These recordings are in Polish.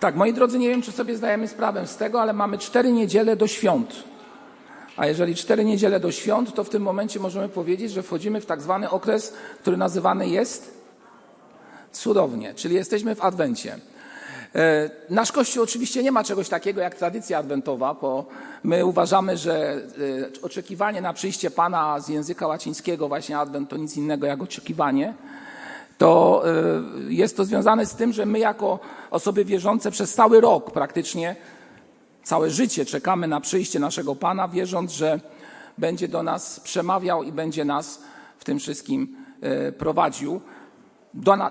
Tak, moi drodzy, nie wiem, czy sobie zdajemy sprawę z tego, ale mamy cztery niedziele do świąt. A jeżeli cztery niedziele do świąt, to w tym momencie możemy powiedzieć, że wchodzimy w tak zwany okres, który nazywany jest cudownie, czyli jesteśmy w Adwencie. E, nasz Kościół oczywiście nie ma czegoś takiego jak tradycja adwentowa, bo my uważamy, że e, oczekiwanie na przyjście Pana z języka łacińskiego, właśnie adwent to nic innego jak oczekiwanie, to e, jest to związane z tym, że my jako osoby wierzące przez cały rok praktycznie, całe życie czekamy na przyjście naszego Pana, wierząc, że będzie do nas przemawiał i będzie nas w tym wszystkim prowadził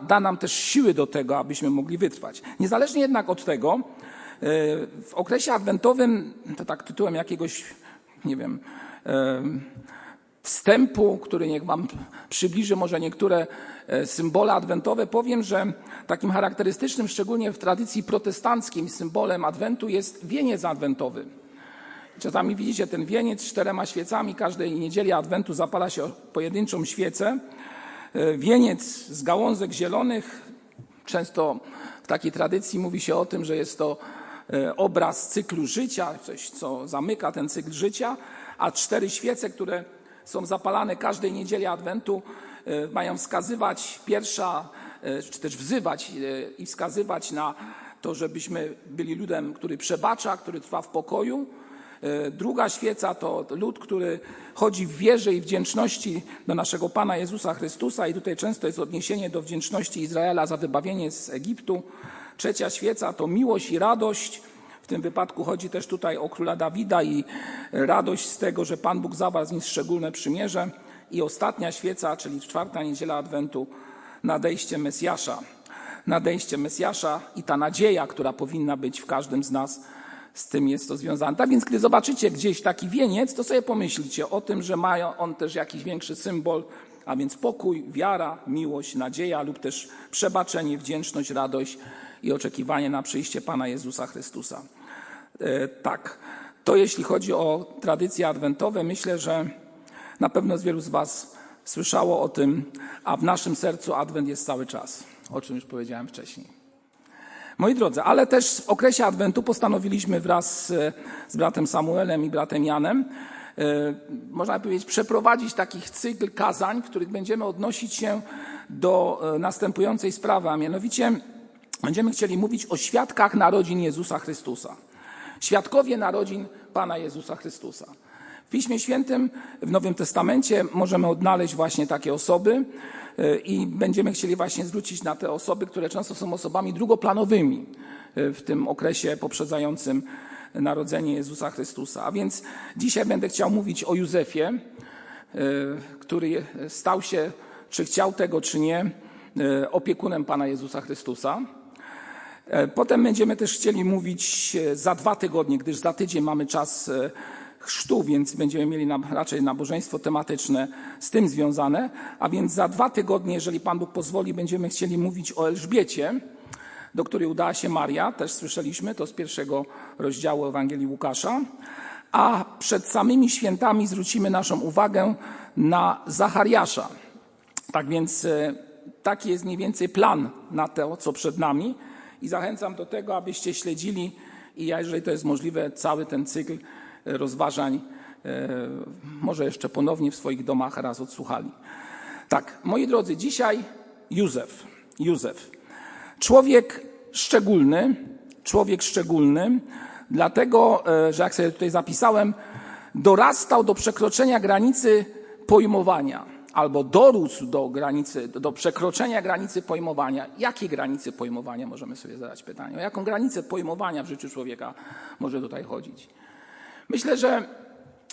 da, nam też siły do tego, abyśmy mogli wytrwać. Niezależnie jednak od tego, e, w okresie adwentowym, to tak tytułem jakiegoś, nie wiem, wstępu, który niech Wam przybliży może niektóre symbole adwentowe, powiem, że takim charakterystycznym, szczególnie w tradycji protestanckiej, symbolem adwentu jest wieniec adwentowy. Czasami widzicie ten wieniec z czterema świecami. Każdej niedzieli adwentu zapala się pojedynczą świecę. E, wieniec z gałązek zielonych. Często w takiej tradycji mówi się o tym, że jest to e, obraz cyklu życia, coś, co zamyka ten cykl życia, a cztery świece, które są zapalane każdej niedzieli Adwentu, e, mają wskazywać pierwsza, czy też wzywać i wskazywać na to, żebyśmy byli ludem, który przebacza, który trwa w pokoju, E, druga świeca to lud, który chodzi w wierze i wdzięczności do naszego Pana Jezusa Chrystusa i tutaj często jest odniesienie do wdzięczności Izraela za wybawienie z Egiptu. Trzecia świeca to miłość i radość. W tym wypadku chodzi też tutaj o króla Dawida i radość z tego, że Pan Bóg zawarł z nim szczególne przymierze. I ostatnia świeca, czyli czwarta niedziela Adwentu, nadejście Mesjasza. Nadejście Mesjasza i ta nadzieja, która powinna być w każdym z nas, z tym jest to związane. Tak więc, gdy zobaczycie gdzieś taki wieniec, to sobie pomyślcie o tym, że ma on też jakiś większy symbol, a więc pokój, wiara, miłość, nadzieja lub też przebaczenie, wdzięczność, radość i oczekiwanie na przyjście Pana Jezusa Chrystusa. E, tak, to jeśli chodzi o tradycje adwentowe, myślę, że na pewno z wielu z Was słyszało o tym, a w naszym sercu adwent jest cały czas, o czym już powiedziałem wcześniej. Moi drodzy, ale też w okresie Adwentu postanowiliśmy wraz z bratem Samuelem i bratem Janem, e, można powiedzieć, przeprowadzić taki cykl kazań, w których będziemy odnosić się do e, następującej sprawy, a mianowicie będziemy chcieli mówić o świadkach narodzin Jezusa Chrystusa. Świadkowie narodzin Pana Jezusa Chrystusa. W Piśmie Świętym, w Nowym Testamencie możemy odnaleźć właśnie takie osoby e, i będziemy chcieli właśnie zwrócić na te osoby, które często są osobami drugoplanowymi e, w tym okresie poprzedzającym narodzenie Jezusa Chrystusa. A więc dzisiaj będę chciał mówić o Józefie, e, który stał się, czy chciał tego, czy nie, opiekunem Pana Jezusa Chrystusa. Potem będziemy też chcieli mówić za dwa tygodnie, gdyż za tydzień mamy czas chrztu, więc będziemy mieli raczej nabożeństwo tematyczne z tym związane. A więc za dwa tygodnie, jeżeli Pan Bóg pozwoli, będziemy chcieli mówić o Elżbiecie, do której udała się Maria, też słyszeliśmy, to z pierwszego rozdziału Ewangelii Łukasza. A przed samymi świętami zwrócimy naszą uwagę na Zachariasza. Tak więc e, taki jest mniej więcej plan na to, co przed nami. I zachęcam do tego, abyście śledzili i ja, jeżeli to jest możliwe, cały ten cykl rozważań e, może jeszcze ponownie w swoich domach raz odsłuchali. Tak, moi drodzy, dzisiaj Józef. Józef. Człowiek szczególny, człowiek szczególny, dlatego, e, że jak sobie tutaj zapisałem, dorastał do przekroczenia granicy pojmowania, albo dorósł do granicy, do przekroczenia granicy pojmowania. Jakiej granicy pojmowania możemy sobie zadać pytanie? O jaką granicę pojmowania w życiu człowieka może tutaj chodzić? Myślę, że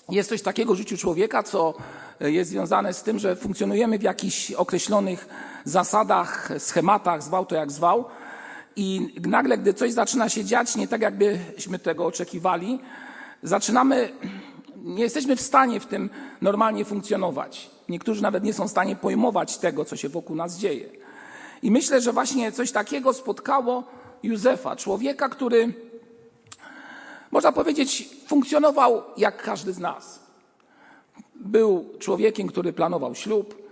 jest coś takiego w życiu człowieka, co jest związane z tym, że funkcjonujemy w jakichś określonych zasadach, schematach, zwał to jak zwał. I nagle, gdy coś zaczyna się dziać nie tak, jakbyśmy tego oczekiwali, zaczynamy, nie jesteśmy w stanie w tym normalnie funkcjonować. Niektórzy nawet nie są w stanie pojmować tego, co się wokół nas dzieje. I myślę, że właśnie coś takiego spotkało Józefa, człowieka, który można powiedzieć, funkcjonował jak każdy z nas. Był człowiekiem, który planował ślub,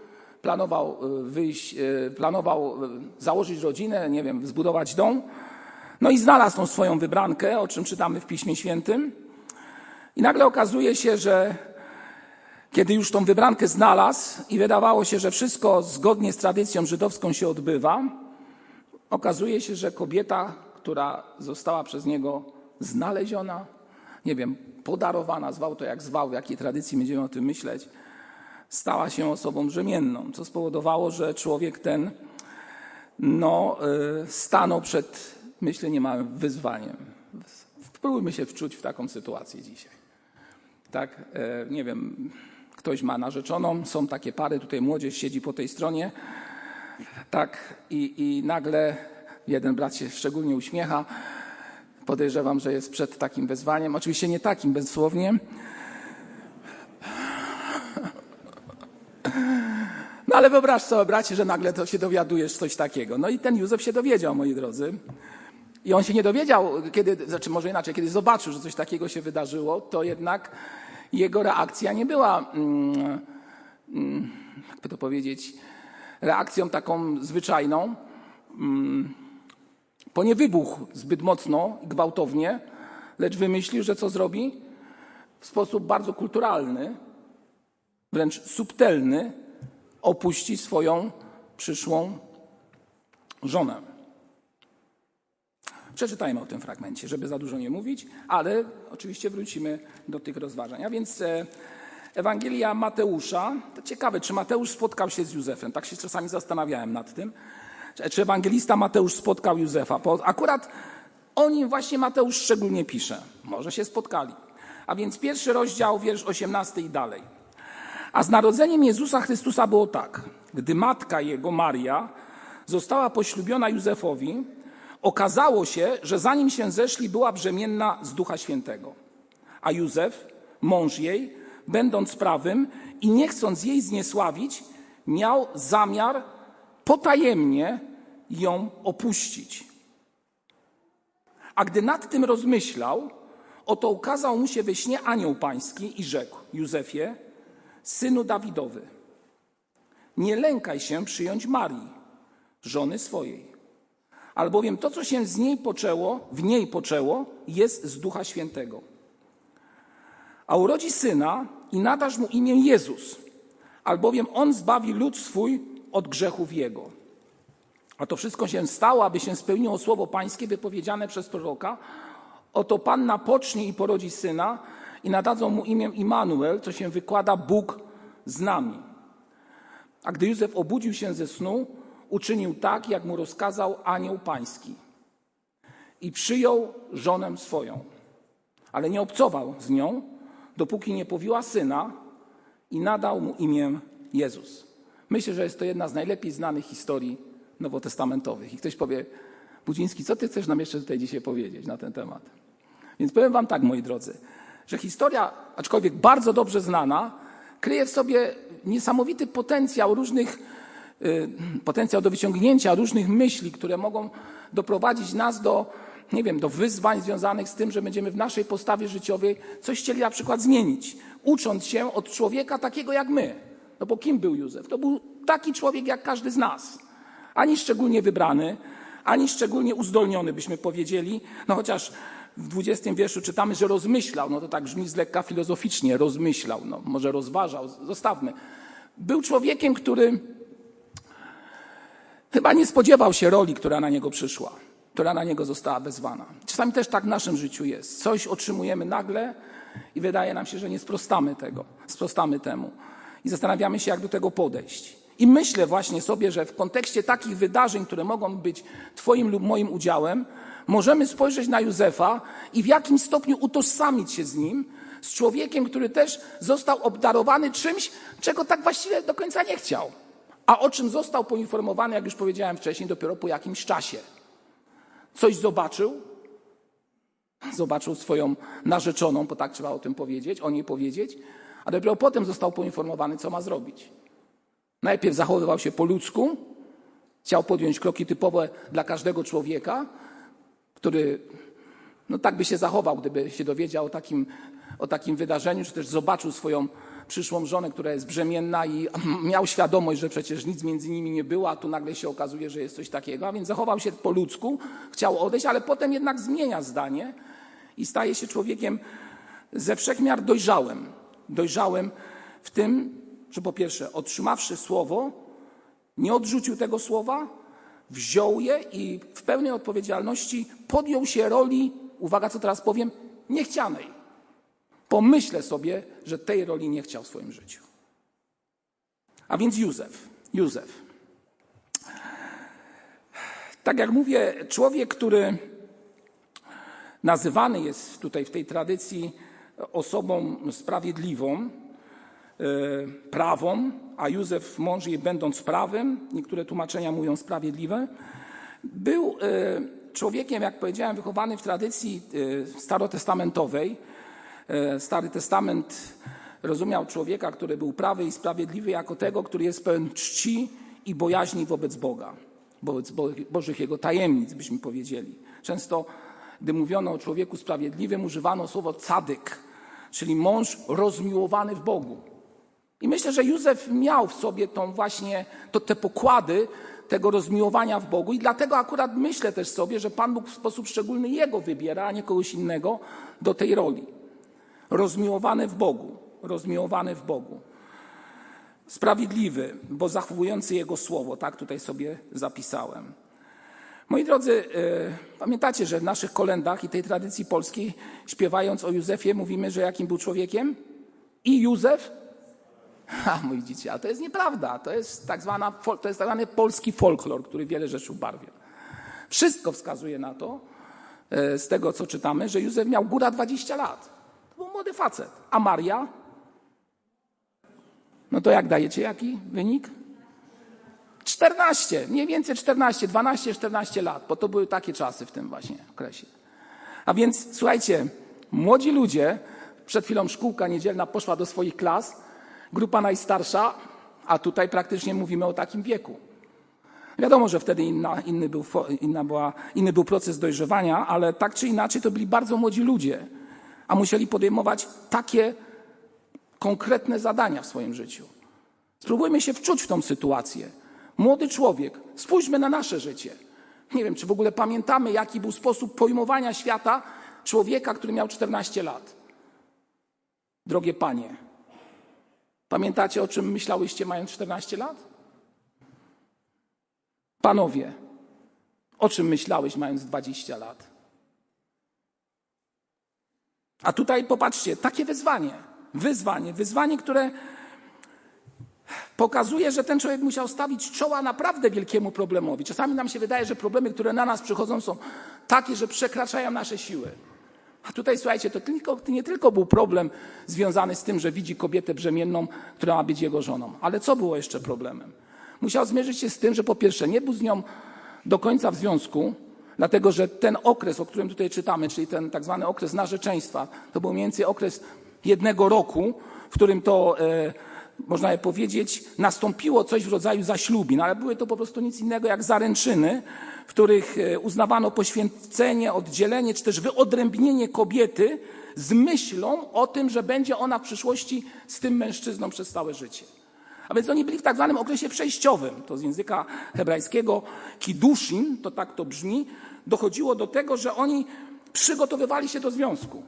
planował e, wyjść, e, planował e, założyć rodzinę, nie wiem, zbudować dom. No i znalazł tą swoją wybrankę, o czym czytamy w Piśmie Świętym. I nagle okazuje się, że kiedy już tą wybrankę znalazł i wydawało się, że wszystko zgodnie z tradycją żydowską się odbywa, okazuje się, że kobieta, która została przez niego znaleziona, nie wiem, podarowana, zwał to jak zwał, w jakiej tradycji będziemy o tym myśleć, stała się osobą brzemienną, co spowodowało, że człowiek ten no, y, stanął przed, myślę, niemałym wyzwaniem. Spróbujmy się wczuć w taką sytuację dzisiaj. Tak, e, nie wiem, ktoś ma narzeczoną, są takie pary, tutaj młodzież siedzi po tej stronie, tak, i, i nagle jeden brat się szczególnie uśmiecha. Podejrzewam, że jest przed takim wezwaniem. Oczywiście nie takim, bezsłownie. No ale wyobraź sobie, bracie, że nagle to się dowiadujesz coś takiego. No i ten Józef się dowiedział, moi drodzy. I on się nie dowiedział, kiedy, znaczy może inaczej, kiedy zobaczył, że coś takiego się wydarzyło, to jednak jego reakcja nie była, mm, mm, jakby to powiedzieć, reakcją taką zwyczajną, mm, bo nie wybuchł zbyt mocno i gwałtownie, lecz wymyślił, że co zrobi? W sposób bardzo kulturalny, wręcz subtelny, opuści swoją przyszłą żonę. Przeczytajmy o tym fragmencie, żeby za dużo nie mówić, ale oczywiście wrócimy do tych rozważań. A więc e, Ewangelia Mateusza. To ciekawe, czy Mateusz spotkał się z Józefem. Tak się czasami zastanawiałem nad tym. Czy ewangelista Mateusz spotkał Józefa? Akurat o nim właśnie Mateusz szczególnie pisze. Może się spotkali. A więc pierwszy rozdział, wiersz 18 i dalej. A z narodzeniem Jezusa Chrystusa było tak. Gdy matka jego, Maria, została poślubiona Józefowi, Okazało się, że zanim się zeszli, była brzemienna z Ducha Świętego. A Józef, mąż jej, będąc prawym i nie chcąc jej zniesławić, miał zamiar potajemnie ją opuścić. A gdy nad tym rozmyślał, oto ukazał mu się we śnie anioł pański i rzekł: Józefie, synu Dawidowy, nie lękaj się przyjąć Marii, żony swojej albowiem to, co się z niej poczęło, w niej poczęło, jest z Ducha Świętego. A urodzi syna i nadasz mu imię Jezus, albowiem on zbawi lud swój od grzechów jego. A to wszystko się stało, aby się spełniło słowo pańskie wypowiedziane przez proroka. Oto Panna pocznie i porodzi syna i nadadzą mu imię Immanuel, co się wykłada Bóg z nami. A gdy Józef obudził się ze snu, uczynił tak, jak mu rozkazał anioł pański i przyjął żonę swoją, ale nie obcował z nią, dopóki nie powiła syna i nadał mu imię Jezus. Myślę, że jest to jedna z najlepiej znanych historii nowotestamentowych. I ktoś powie, Budziński, co ty chcesz nam jeszcze tutaj dzisiaj powiedzieć na ten temat? Więc powiem wam tak, moi drodzy, że historia, aczkolwiek bardzo dobrze znana, kryje w sobie niesamowity potencjał różnych Y, potencjał do wyciągnięcia różnych myśli, które mogą doprowadzić nas do, nie wiem, do wyzwań związanych z tym, że będziemy w naszej postawie życiowej coś chcieli na przykład zmienić, ucząc się od człowieka takiego jak my. No bo kim był Józef? To był taki człowiek jak każdy z nas. Ani szczególnie wybrany, ani szczególnie uzdolniony, byśmy powiedzieli. No chociaż w 20 wierszu czytamy, że rozmyślał. No to tak brzmi z lekka filozoficznie. Rozmyślał. No może rozważał. Zostawmy. Był człowiekiem, który Chyba nie spodziewał się roli, która na niego przyszła, która na niego została wezwana. Czasami też tak w naszym życiu jest. Coś otrzymujemy nagle i wydaje nam się, że nie sprostamy tego, sprostamy temu. I zastanawiamy się, jak do tego podejść. I myślę właśnie sobie, że w kontekście takich wydarzeń, które mogą być Twoim lub moim udziałem, możemy spojrzeć na Józefa i w jakimś stopniu utożsamić się z nim, z człowiekiem, który też został obdarowany czymś, czego tak właściwie do końca nie chciał a o czym został poinformowany, jak już powiedziałem wcześniej, dopiero po jakimś czasie. Coś zobaczył, zobaczył swoją narzeczoną, bo tak trzeba o tym powiedzieć, o niej powiedzieć, a dopiero potem został poinformowany, co ma zrobić. Najpierw zachowywał się po ludzku, chciał podjąć kroki typowe dla każdego człowieka, który no tak by się zachował, gdyby się dowiedział o takim, o takim wydarzeniu, czy też zobaczył swoją przyszłą żonę, która jest brzemienna i miał świadomość, że przecież nic między nimi nie było, a tu nagle się okazuje, że jest coś takiego, a więc zachował się po ludzku, chciał odejść, ale potem jednak zmienia zdanie i staje się człowiekiem ze wszechmiar dojrzałym. Dojrzałym w tym, że po pierwsze, otrzymawszy słowo, nie odrzucił tego słowa, wziął je i w pełnej odpowiedzialności podjął się roli, uwaga, co teraz powiem, niechcianej. Pomyślę sobie, że tej roli nie chciał w swoim życiu. A więc Józef. Józef. Tak jak mówię, człowiek, który nazywany jest tutaj w tej tradycji osobą sprawiedliwą, e, prawą, a Józef mąż jej będąc prawym, niektóre tłumaczenia mówią sprawiedliwe, był e, człowiekiem, jak powiedziałem, wychowany w tradycji e, starotestamentowej. Stary Testament rozumiał człowieka, który był prawy i sprawiedliwy, jako tego, który jest pełen czci i bojaźni wobec Boga, wobec Bożych Jego tajemnic, byśmy powiedzieli. Często gdy mówiono o człowieku sprawiedliwym, używano słowo cadyk, czyli mąż rozmiłowany w Bogu. I myślę, że Józef miał w sobie tą właśnie, to, te pokłady tego rozmiłowania w Bogu i dlatego akurat myślę też sobie, że Pan Bóg w sposób szczególny jego wybiera, a nie kogoś innego do tej roli. Rozmiłowany w Bogu, rozmiłowany w Bogu. Sprawiedliwy, bo zachowujący Jego słowo, tak tutaj sobie zapisałem. Moi drodzy, e, pamiętacie, że w naszych kolendach i tej tradycji polskiej, śpiewając o Józefie, mówimy, że jakim był człowiekiem? I Józef? A, dzieci, ale to jest nieprawda. To jest tak, zwana, to jest tak zwany polski folklor, który wiele rzeczy ubarwia. Wszystko wskazuje na to, e, z tego co czytamy, że Józef miał góra 20 lat. To był młody facet. A Maria? No to jak dajecie, jaki wynik? 14, mniej więcej 14, 12, 14 lat, bo to były takie czasy w tym właśnie okresie. A więc słuchajcie, młodzi ludzie, przed chwilą szkółka niedzielna poszła do swoich klas, grupa najstarsza, a tutaj praktycznie mówimy o takim wieku. Wiadomo, że wtedy inna, inny, był, inna była, inny był proces dojrzewania, ale tak czy inaczej to byli bardzo młodzi ludzie, a musieli podejmować takie konkretne zadania w swoim życiu. Spróbujmy się wczuć w tą sytuację. Młody człowiek, spójrzmy na nasze życie. Nie wiem, czy w ogóle pamiętamy, jaki był sposób pojmowania świata człowieka, który miał 14 lat. Drogie panie, pamiętacie, o czym myślałyście mając 14 lat? Panowie, o czym myślałeś mając 20 lat? A tutaj popatrzcie, takie wyzwanie, wyzwanie, wyzwanie, które pokazuje, że ten człowiek musiał stawić czoła naprawdę wielkiemu problemowi. Czasami nam się wydaje, że problemy, które na nas przychodzą, są takie, że przekraczają nasze siły. A tutaj, słuchajcie, to, tylko, nie tylko był problem związany z tym, że widzi kobietę brzemienną, która ma być jego żoną, ale co było jeszcze problemem? Musiał zmierzyć się z tym, że po pierwsze nie był z nią do końca w związku, dlatego że ten okres, o którym tutaj czytamy, czyli ten tak zwany okres narzeczeństwa, to był mniej więcej okres jednego roku, w którym to e, można by powiedzieć, nastąpiło coś w rodzaju zaślubin, ale były to po prostu nic innego jak zaręczyny, w których e, uznawano poświęcenie, oddzielenie, czy też wyodrębnienie kobiety z myślą o tym, że będzie ona w przyszłości z tym mężczyzną przez całe życie. A więc oni byli w tak zwanym okresie przejściowym. To z języka hebrajskiego kidushin, to tak to brzmi, dochodziło do tego, że oni przygotowywali się do związku.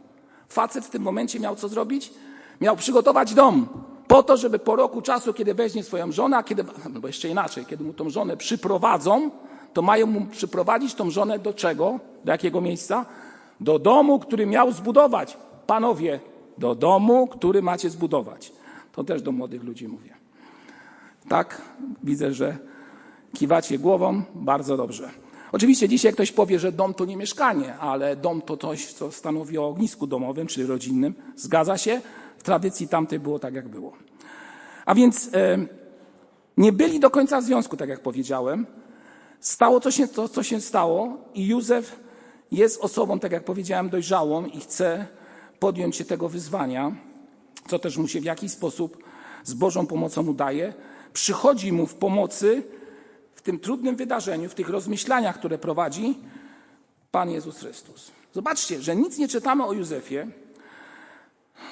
Facet w tym momencie miał co zrobić? Miał przygotować dom, po to, żeby po roku czasu, kiedy weźmie swoją żonę, a kiedy, albo jeszcze inaczej, kiedy mu tą żonę przyprowadzą, to mają mu przyprowadzić tą żonę do czego? Do jakiego miejsca? Do domu, który miał zbudować. Panowie, do domu, który macie zbudować. To też do młodych ludzi mówię. Tak, widzę, że kiwacie głową. Bardzo dobrze. Oczywiście dzisiaj ktoś powie, że dom to nie mieszkanie, ale dom to coś, co stanowi o ognisku domowym, czyli rodzinnym. Zgadza się? Tradycji tamtej było tak, jak było. A więc e, nie byli do końca w związku, tak jak powiedziałem. Stało to się, to, co się stało i Józef jest osobą, tak jak powiedziałem, dojrzałą i chce podjąć się tego wyzwania, co też mu się w jakiś sposób z Bożą pomocą udaje. Przychodzi mu w pomocy w tym trudnym wydarzeniu, w tych rozmyślaniach, które prowadzi Pan Jezus Chrystus. Zobaczcie, że nic nie czytamy o Józefie,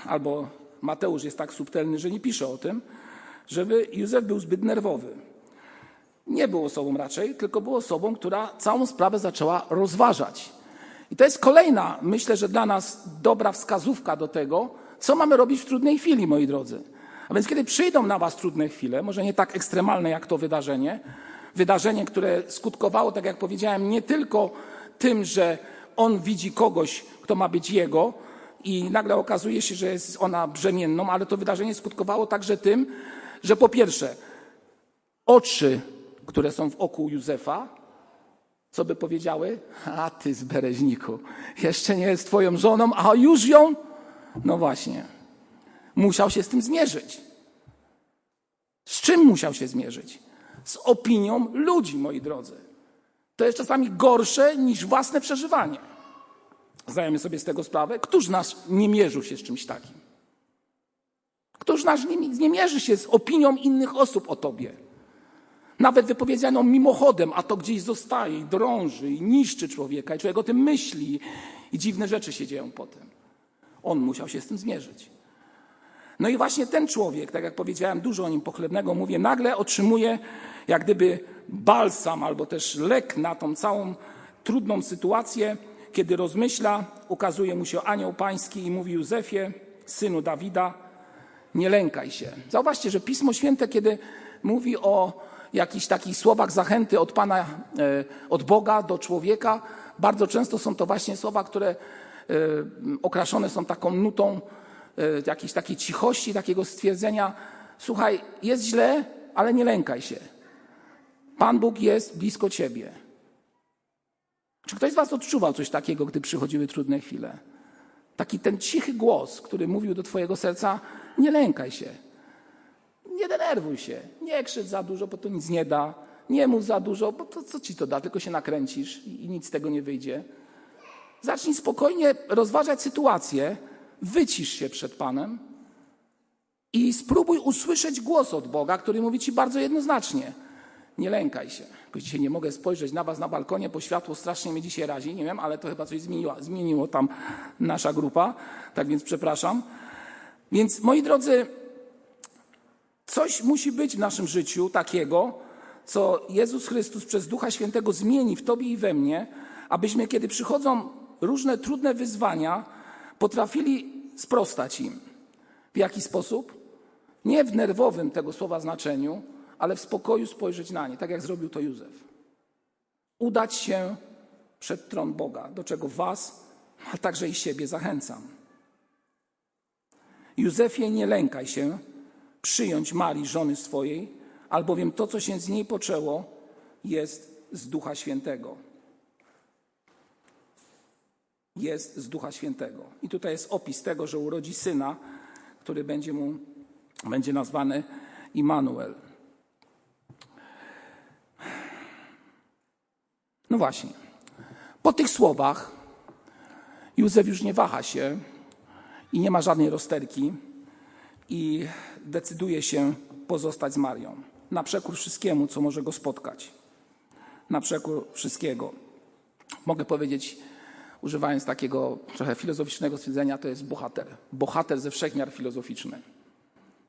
albo Mateusz jest tak subtelny, że nie pisze o tym, żeby Józef był zbyt nerwowy. Nie był osobą raczej, tylko był osobą, która całą sprawę zaczęła rozważać. I to jest kolejna, myślę, że dla nas dobra wskazówka do tego, co mamy robić w trudnej chwili, moi drodzy. A więc kiedy przyjdą na Was trudne chwile, może nie tak ekstremalne jak to wydarzenie, wydarzenie, które skutkowało, tak jak powiedziałem, nie tylko tym, że on widzi kogoś, kto ma być jego, i nagle okazuje się, że jest ona brzemienną, ale to wydarzenie skutkowało także tym, że po pierwsze, oczy, które są w oku Józefa, co by powiedziały? A ty z bereźniku, jeszcze nie jest twoją żoną, a już ją? No właśnie. Musiał się z tym zmierzyć. Z czym musiał się zmierzyć? Z opinią ludzi, moi drodzy. To jest czasami gorsze niż własne przeżywanie. Zdajemy sobie z tego sprawę? Któż nas nie mierzył się z czymś takim? Któż nas nie, nie mierzy się z opinią innych osób o tobie? Nawet wypowiedzianą mimochodem, a to gdzieś zostaje i drąży i niszczy człowieka i człowiek o tym myśli i dziwne rzeczy się dzieją potem. On musiał się z tym zmierzyć. No i właśnie ten człowiek, tak jak powiedziałem, dużo o nim pochlebnego mówię, nagle otrzymuje jak gdyby balsam albo też lek na tą całą trudną sytuację, kiedy rozmyśla, ukazuje mu się anioł pański i mówi Józefie, synu Dawida, nie lękaj się. Zauważcie, że Pismo Święte, kiedy mówi o jakichś takich słowach zachęty od Pana, e, od Boga do człowieka, bardzo często są to właśnie słowa, które e, okraszone są taką nutą e, jakiejś takiej cichości, takiego stwierdzenia, słuchaj, jest źle, ale nie lękaj się. Pan Bóg jest blisko ciebie. Czy ktoś z Was odczuwał coś takiego, gdy przychodziły trudne chwile? Taki ten cichy głos, który mówił do Twojego serca: Nie lękaj się, nie denerwuj się, nie krzycz za dużo, bo to nic nie da, nie mów za dużo, bo to co ci to da, tylko się nakręcisz i, nic z tego nie wyjdzie. Zacznij spokojnie rozważać sytuację, wycisz się przed Panem i spróbuj usłyszeć głos od Boga, który mówi Ci bardzo jednoznacznie: Nie lękaj się. Dzisiaj nie mogę spojrzeć na was na balkonie, bo światło strasznie mnie dzisiaj razi. Nie wiem, ale to chyba coś zmieniło, zmieniło tam nasza grupa. Tak więc przepraszam. Więc moi drodzy, coś musi być w naszym życiu takiego, co Jezus Chrystus przez Ducha Świętego zmieni w tobie i we mnie, abyśmy, kiedy przychodzą różne trudne wyzwania, potrafili sprostać im. W jaki sposób? Nie w nerwowym tego słowa znaczeniu, ale w spokoju spojrzeć na nie, tak jak zrobił to Józef. Udać się przed tron Boga, do czego Was, a także i siebie zachęcam. Józefie, nie lękaj się przyjąć Marii, żony swojej, albowiem to, co się z niej poczęło, jest z Ducha Świętego. Jest z Ducha Świętego. I tutaj jest opis tego, że urodzi syna, który będzie mu będzie nazwany Immanuel. No właśnie. Po tych słowach Józef już nie waha się i nie ma żadnej rozterki i decyduje się pozostać z Marią. Na przekór wszystkiemu, co może go spotkać. Na przekór wszystkiego. Mogę powiedzieć, używając takiego trochę filozoficznego stwierdzenia, to jest bohater. Bohater ze wszechmiar filozoficzny.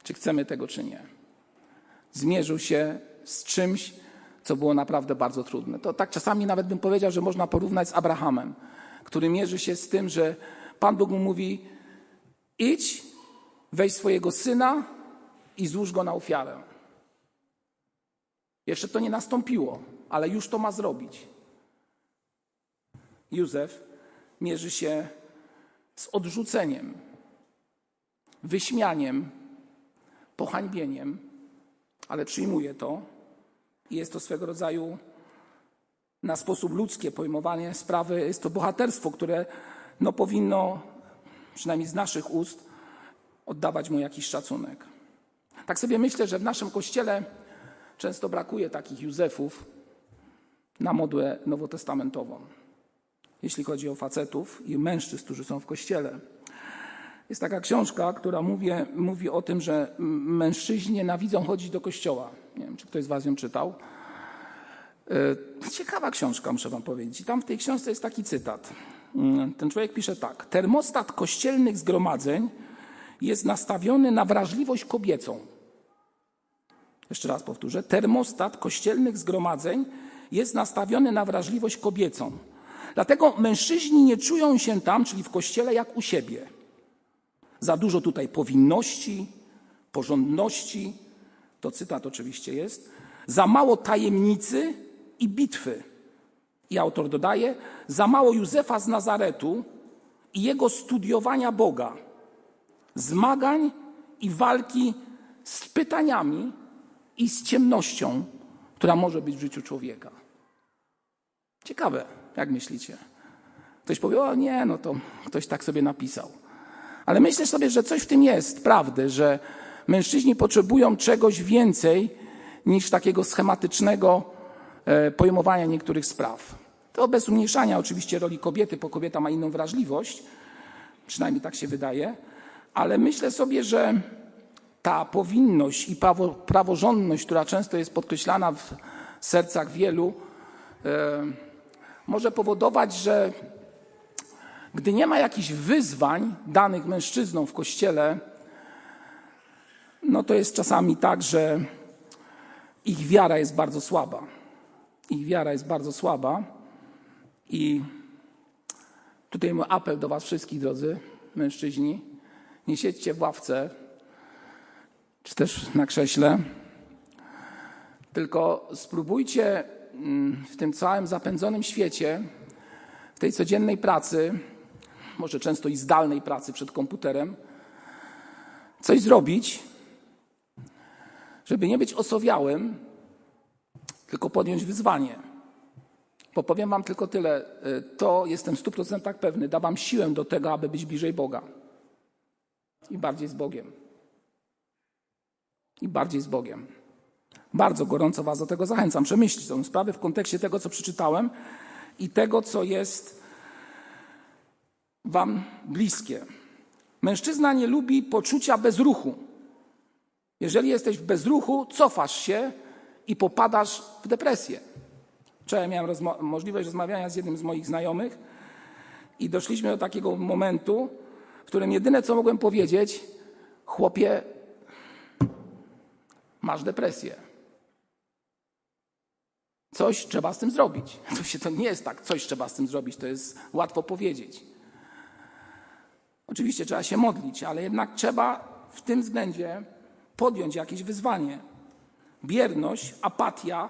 Czy chcemy tego, czy nie. Zmierzył się z czymś, co było naprawdę bardzo trudne. To tak czasami nawet bym powiedział, że można porównać z Abrahamem, który mierzy się z tym, że Pan Bóg mu mówi: idź, weź swojego syna i złóż go na ofiarę. Jeszcze to nie nastąpiło, ale już to ma zrobić. Józef mierzy się z odrzuceniem, wyśmianiem, pohańbieniem, ale przyjmuje to jest to swego rodzaju na sposób ludzki pojmowanie sprawy, jest to bohaterstwo, które no, powinno, przynajmniej z naszych ust, oddawać mu jakiś szacunek. Tak sobie myślę, że w naszym kościele często brakuje takich Józefów na modłę nowotestamentową, jeśli chodzi o facetów i mężczyzn, którzy są w kościele. Jest taka książka, która mówi, mówi o tym, że mężczyźni nienawidzą chodzić do kościoła. Nie wiem, czy ktoś z Was ją czytał. E, ciekawa książka, muszę Wam powiedzieć. I tam w tej książce jest taki cytat. Mm, ten człowiek pisze tak. Termostat kościelnych zgromadzeń jest nastawiony na wrażliwość kobiecą. Jeszcze raz powtórzę. Termostat kościelnych zgromadzeń jest nastawiony na wrażliwość kobiecą. Dlatego mężczyźni nie czują się tam, czyli w kościele, jak u siebie. Za dużo tutaj powinności, porządności, to cytat oczywiście jest, za mało tajemnicy i bitwy. I autor dodaje, za mało Józefa z Nazaretu i jego studiowania Boga, zmagań i walki z pytaniami i z ciemnością, która może być w życiu człowieka. Ciekawe, jak myślicie? Ktoś powie, o nie, no to ktoś tak sobie napisał. Ale myślę sobie, że coś w tym jest, prawdy, że mężczyźni potrzebują czegoś więcej niż takiego schematycznego e, pojmowania niektórych spraw. To bez umniejszania oczywiście roli kobiety, bo kobieta ma inną wrażliwość, przynajmniej tak się wydaje, ale myślę sobie, że ta powinność i prawo, praworządność, która często jest podkreślana w sercach wielu, e, może powodować, że gdy nie ma jakichś wyzwań danych mężczyznom w kościele, no to jest czasami tak, że ich wiara jest bardzo słaba. Ich wiara jest bardzo słaba i tutaj mój apel do Was wszystkich, drodzy mężczyźni, nie siedźcie w ławce czy też na krześle, tylko spróbujcie mm, w tym całym zapędzonym świecie, w tej codziennej pracy, może często i zdalnej pracy przed komputerem, coś zrobić, żeby nie być osowiałym, tylko podjąć wyzwanie. Bo powiem Wam tylko tyle, y, to jestem w stu procentach pewny, da Wam siłę do tego, aby być bliżej Boga i bardziej z Bogiem. I bardziej z Bogiem. Bardzo gorąco Was do tego zachęcam. Przemyślcie tę sprawę w kontekście tego, co przeczytałem i tego, co jest Wam bliskie. Mężczyzna nie lubi poczucia bezruchu. Jeżeli jesteś w bezruchu, cofasz się i popadasz w depresję. Wczoraj miałem rozmo możliwość rozmawiania z jednym z moich znajomych i doszliśmy do takiego momentu, w którym jedyne co mogłem powiedzieć, chłopie, masz depresję. Coś trzeba z tym zrobić. To, się, to nie jest tak, coś trzeba z tym zrobić, to jest łatwo powiedzieć. Oczywiście trzeba się modlić, ale jednak trzeba w tym względzie podjąć jakieś wyzwanie. Bierność, apatia,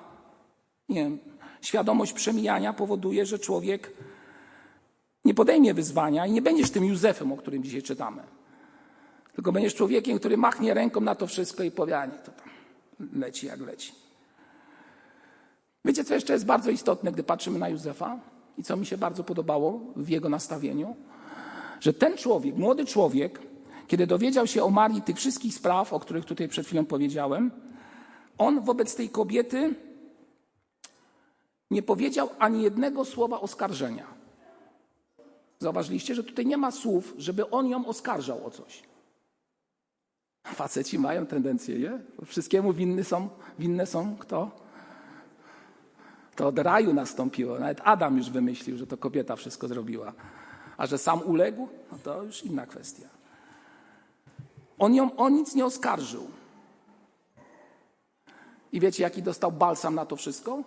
nie wiem, świadomość przemijania powoduje, że człowiek nie podejmie wyzwania i nie będziesz tym Józefem, o którym dzisiaj czytamy. Tylko będziesz człowiekiem, który machnie ręką na to wszystko i powie, a nie, to tam leci jak leci. Wiecie, co jeszcze jest bardzo istotne, gdy patrzymy na Józefa i co mi się bardzo podobało w jego nastawieniu? Że ten człowiek, młody człowiek, kiedy dowiedział się o Marii tych wszystkich spraw, o których tutaj przed chwilą powiedziałem, on wobec tej kobiety nie powiedział ani jednego słowa oskarżenia. Zauważyliście, że tutaj nie ma słów, żeby on ją oskarżał o coś. Faceci mają tendencję, nie? Wszystkiemu winny są, winne są kto? To od raju nastąpiło. Nawet Adam już wymyślił, że to kobieta wszystko zrobiła. A że sam uległ, no to już inna kwestia. On ją o nic nie oskarżył. I wiecie, jaki dostał balsam na to wszystko?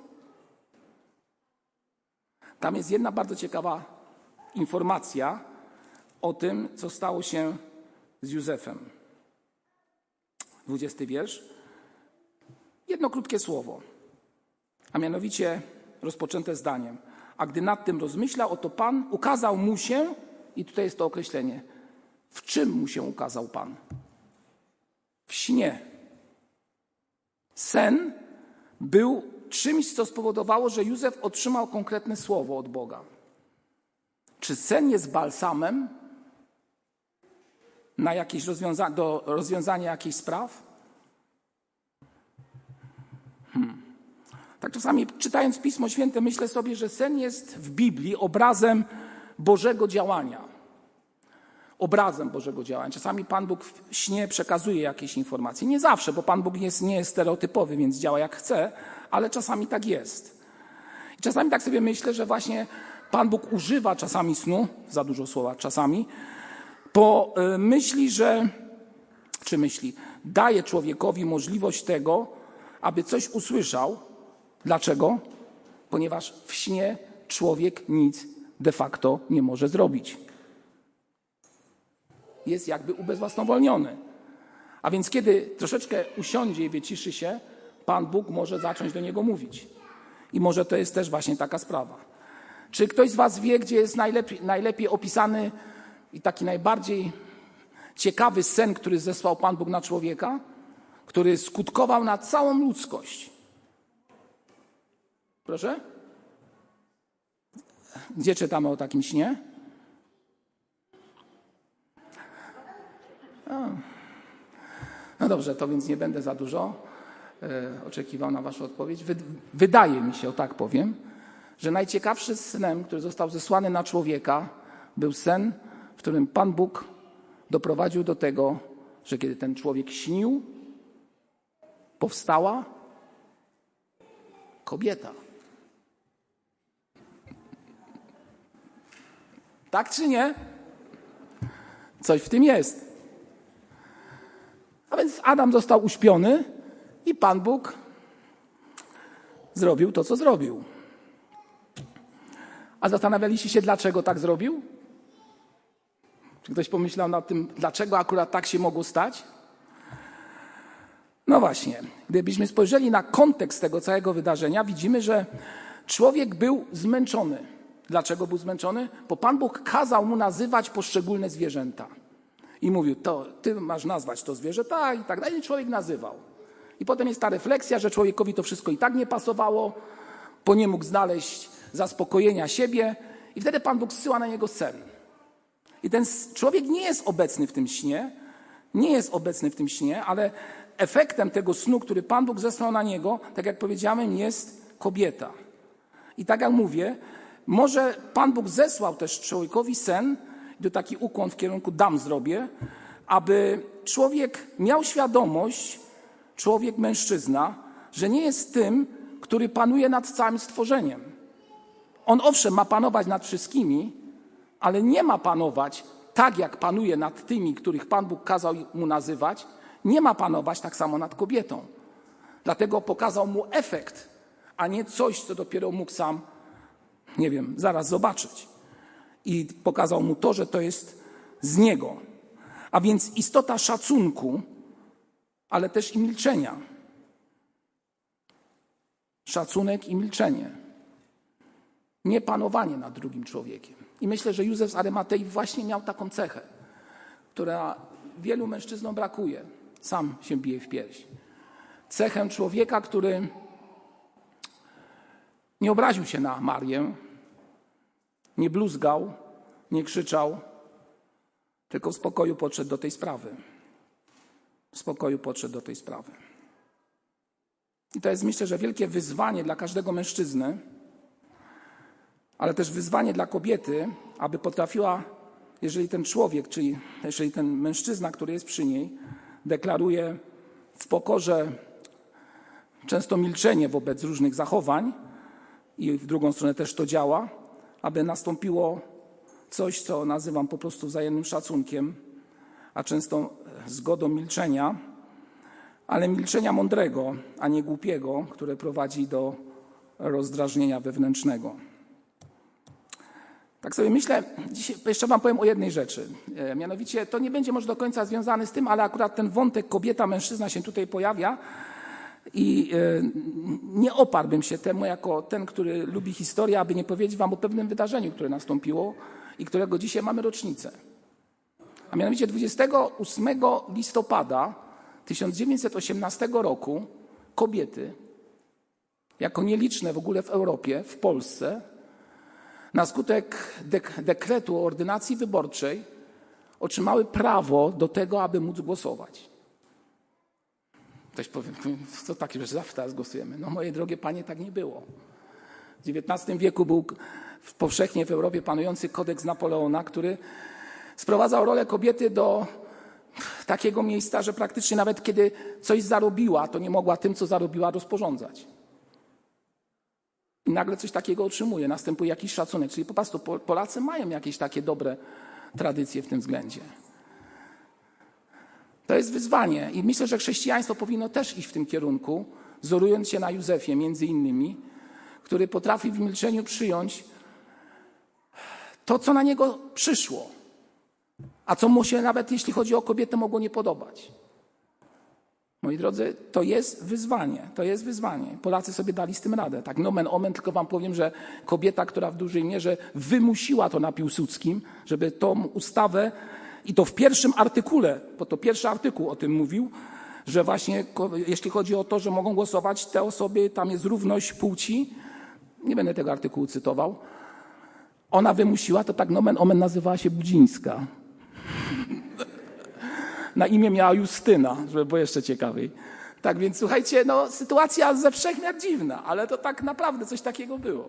Tam jest jedna bardzo ciekawa informacja o tym, co stało się z Józefem. Dwudziesty wiersz. Jedno krótkie słowo, a mianowicie rozpoczęte zdaniem. A gdy nad tym rozmyślał, oto Pan ukazał mu się, i tutaj jest to określenie, w czym mu się ukazał Pan? W śnie. Sen był czymś, co spowodowało, że Józef otrzymał konkretne słowo od Boga. Czy sen jest balsamem na jakieś rozwiąza do rozwiązania jakichś spraw? Hmm. Tak czasami czytając Pismo Święte myślę sobie, że sen jest w Biblii obrazem Bożego działania obrazem Bożego działania. Czasami Pan Bóg w śnie przekazuje jakieś informacje. Nie zawsze, bo Pan Bóg jest, nie jest stereotypowy, więc działa jak chce, ale czasami tak jest. I czasami tak sobie myślę, że właśnie Pan Bóg używa czasami snu, za dużo słowa czasami, bo y, myśli, że czy myśli. Daje człowiekowi możliwość tego, aby coś usłyszał. Dlaczego? Ponieważ w śnie człowiek nic de facto nie może zrobić. Jest jakby ubezwłasnowolniony. A więc kiedy troszeczkę usiądzie i wyciszy się, Pan Bóg może zacząć do niego mówić. I może to jest też właśnie taka sprawa. Czy ktoś z Was wie, gdzie jest najlepiej, najlepiej opisany i taki najbardziej ciekawy sen, który zesłał Pan Bóg na człowieka, który skutkował na całą ludzkość? Proszę? Gdzie czytamy o takim śnie? No dobrze, to więc nie będę za dużo e, oczekiwał na Waszą odpowiedź. wydaje mi się, o tak powiem, że najciekawszy snem, który został zesłany na człowieka, był sen, w którym Pan Bóg doprowadził do tego, że kiedy ten człowiek śnił, powstała kobieta. Tak czy nie? Coś w tym jest. A więc Adam został uśpiony i Pan Bóg zrobił to, co zrobił. A zastanawialiście się, dlaczego tak zrobił? Czy ktoś pomyślał nad tym, dlaczego akurat tak się mogło stać? No właśnie, gdybyśmy spojrzeli na kontekst tego całego wydarzenia, widzimy, że człowiek był zmęczony. Dlaczego był zmęczony? Bo Pan Bóg kazał mu nazywać poszczególne zwierzęta. I mówił, to ty masz nazwać to zwierzę tak i tak dalej. I człowiek nazywał. I potem jest ta refleksja, że człowiekowi to wszystko i tak nie pasowało, bo nie mógł znaleźć zaspokojenia siebie. I wtedy Pan Bóg zsyła na niego sen. I ten człowiek nie jest obecny w tym śnie, nie jest obecny w tym śnie, ale efektem tego snu, który Pan Bóg zesłał na niego, tak jak powiedziałem, jest kobieta. I tak jak mówię, może Pan Bóg zesłał też człowiekowi sen, to taki ukłon w kierunku dam zrobię, aby człowiek miał świadomość, człowiek mężczyzna, że nie jest tym, który panuje nad całym stworzeniem. On owszem ma panować nad wszystkimi, ale nie ma panować tak, jak panuje nad tymi, których Pan Bóg kazał mu nazywać, nie ma panować tak samo nad kobietą. Dlatego pokazał mu efekt, a nie coś, co dopiero mógł sam, nie wiem, zaraz zobaczyć i pokazał mu to, że to jest z niego. A więc istota szacunku, ale też i milczenia. Szacunek i milczenie. Nie panowanie nad drugim człowiekiem. I myślę, że Józef z Arymatei właśnie miał taką cechę, która wielu mężczyznom brakuje. Sam się bije w pierś. Cechę człowieka, który nie obraził się na Marię, nie bluzgał, nie krzyczał, tylko w spokoju podszedł do tej sprawy. W spokoju podszedł do tej sprawy. I to jest myślę, że wielkie wyzwanie dla każdego mężczyzny, ale też wyzwanie dla kobiety, aby potrafiła, jeżeli ten człowiek, czyli jeżeli ten mężczyzna, który jest przy niej, deklaruje w pokorze często milczenie wobec różnych zachowań i w drugą stronę też to działa, aby nastąpiło coś, co nazywam po prostu wzajemnym szacunkiem, a często zgodą milczenia, ale milczenia mądrego, a nie głupiego, które prowadzi do rozdrażnienia wewnętrznego. Tak sobie myślę, dzisiaj jeszcze Wam powiem o jednej rzeczy. E, mianowicie to nie będzie może do końca związane z tym, ale akurat ten wątek kobieta-mężczyzna się tutaj pojawia. I e, nie oparłbym się temu jako ten, który lubi historię, aby nie powiedzieć wam o pewnym wydarzeniu, które nastąpiło i którego dzisiaj mamy rocznicę. A mianowicie 28 listopada 1918 roku kobiety, jako nieliczne w ogóle w Europie, w Polsce, na skutek dek dekretu o ordynacji wyborczej otrzymały prawo do tego, aby móc głosować. Ktoś powie, co takie, że zawsze teraz głosujemy. No moje drogie panie, tak nie było. W XIX wieku był powszechnie w Europie panujący kodeks Napoleona, który sprowadzał rolę kobiety do takiego miejsca, że praktycznie nawet kiedy coś zarobiła, to nie mogła tym, co zarobiła, rozporządzać. I nagle coś takiego otrzymuje, następuje jakiś szacunek. Czyli po prostu Polacy mają jakieś takie dobre tradycje w tym względzie. To jest wyzwanie i myślę, że chrześcijaństwo powinno też iść w tym kierunku, wzorując się na Józefie między innymi, który potrafi w milczeniu przyjąć to, co na niego przyszło, a co mu się nawet jeśli chodzi o kobietę mogło nie podobać. Moi drodzy, to jest wyzwanie, to jest wyzwanie. Polacy sobie dali z tym radę. Tak nomen omen, tylko wam powiem, że kobieta, która w dużej mierze wymusiła to na Piłsudskim, żeby tą ustawę, i to w pierwszym artykule, bo to pierwszy artykuł o tym mówił, że właśnie jeśli chodzi o to, że mogą głosować te osoby, tam jest równość płci, nie będę tego artykułu cytował, ona wymusiła, to tak nomen omen nazywała się Budzińska. Na imię miała Justyna, żeby było jeszcze ciekawiej. Tak więc słuchajcie, no sytuacja ze wszechmiar dziwna, ale to tak naprawdę coś takiego było.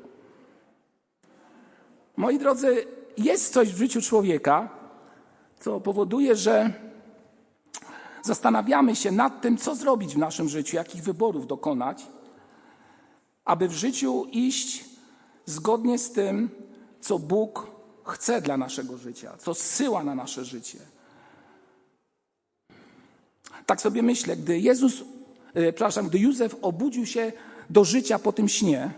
Moi drodzy, jest coś w życiu człowieka, co powoduje, że zastanawiamy się nad tym, co zrobić w naszym życiu, jakich wyborów dokonać, aby w życiu iść zgodnie z tym, co Bóg chce dla naszego życia, co zsyła na nasze życie. Tak sobie myślę, gdy Jezus, e, przepraszam, gdy Józef obudził się do życia po tym śnie,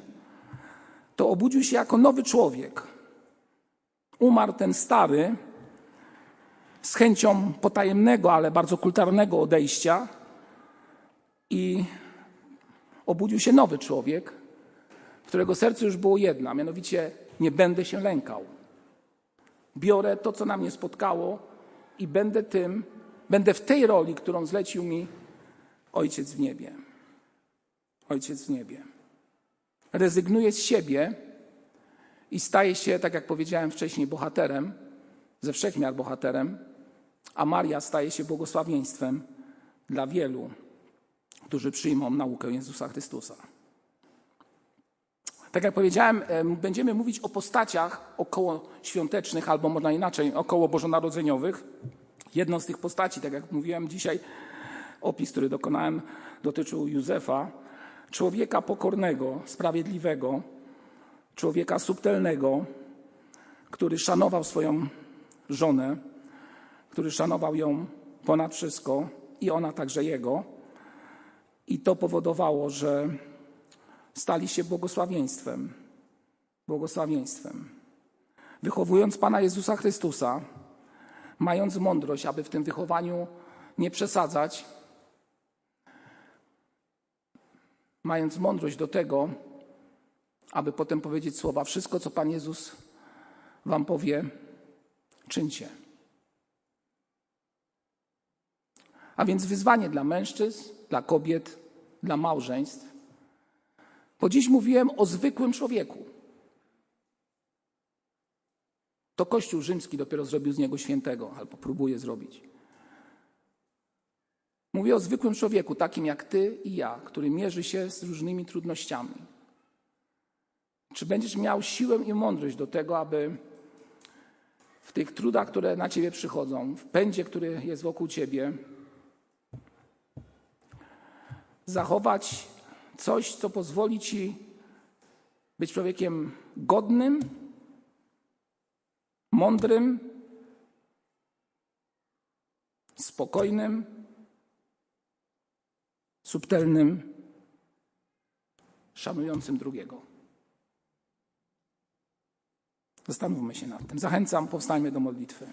to obudził się jako nowy człowiek. Umarł ten stary z chęcią potajemnego, ale bardzo kulturalnego odejścia i obudził się nowy człowiek, którego sercu już było jedna, mianowicie nie będę się lękał. Biorę to, co na mnie spotkało i będę tym, będę w tej roli, którą zlecił mi Ojciec w niebie. Ojciec w niebie. Rezygnuję z siebie i staję się, tak jak powiedziałem wcześniej, bohaterem, ze wszechmiar bohaterem, a Maria staje się błogosławieństwem dla wielu, którzy przyjmą naukę Jezusa Chrystusa. Tak jak powiedziałem, będziemy mówić o postaciach około świątecznych, albo można inaczej, około bożonarodzeniowych. Jedną z tych postaci, tak jak mówiłem dzisiaj, opis, który dokonałem, dotyczył Józefa, człowieka pokornego, sprawiedliwego, człowieka subtelnego, który szanował swoją żonę, który szanował ją ponad wszystko i ona także jego. I to powodowało, że stali się błogosławieństwem. Błogosławieństwem. Wychowując Pana Jezusa Chrystusa, mając mądrość, aby w tym wychowaniu nie przesadzać, mając mądrość do tego, aby potem powiedzieć słowa: Wszystko, co Pan Jezus Wam powie, czyńcie. A więc wyzwanie dla mężczyzn, dla kobiet, dla małżeństw. Bo dziś mówiłem o zwykłym człowieku. To Kościół rzymski dopiero zrobił z niego świętego, albo próbuje zrobić. Mówię o zwykłym człowieku, takim jak ty i ja, który mierzy się z różnymi trudnościami. Czy będziesz miał siłę i mądrość do tego, aby w tych trudach, które na ciebie przychodzą, w pędzie, który jest wokół ciebie, zachować coś, co pozwoli ci być człowiekiem godnym, mądrym, spokojnym, subtelnym, szanującym drugiego. Zastanówmy się nad tym. Zachęcam, powstańmy do modlitwy.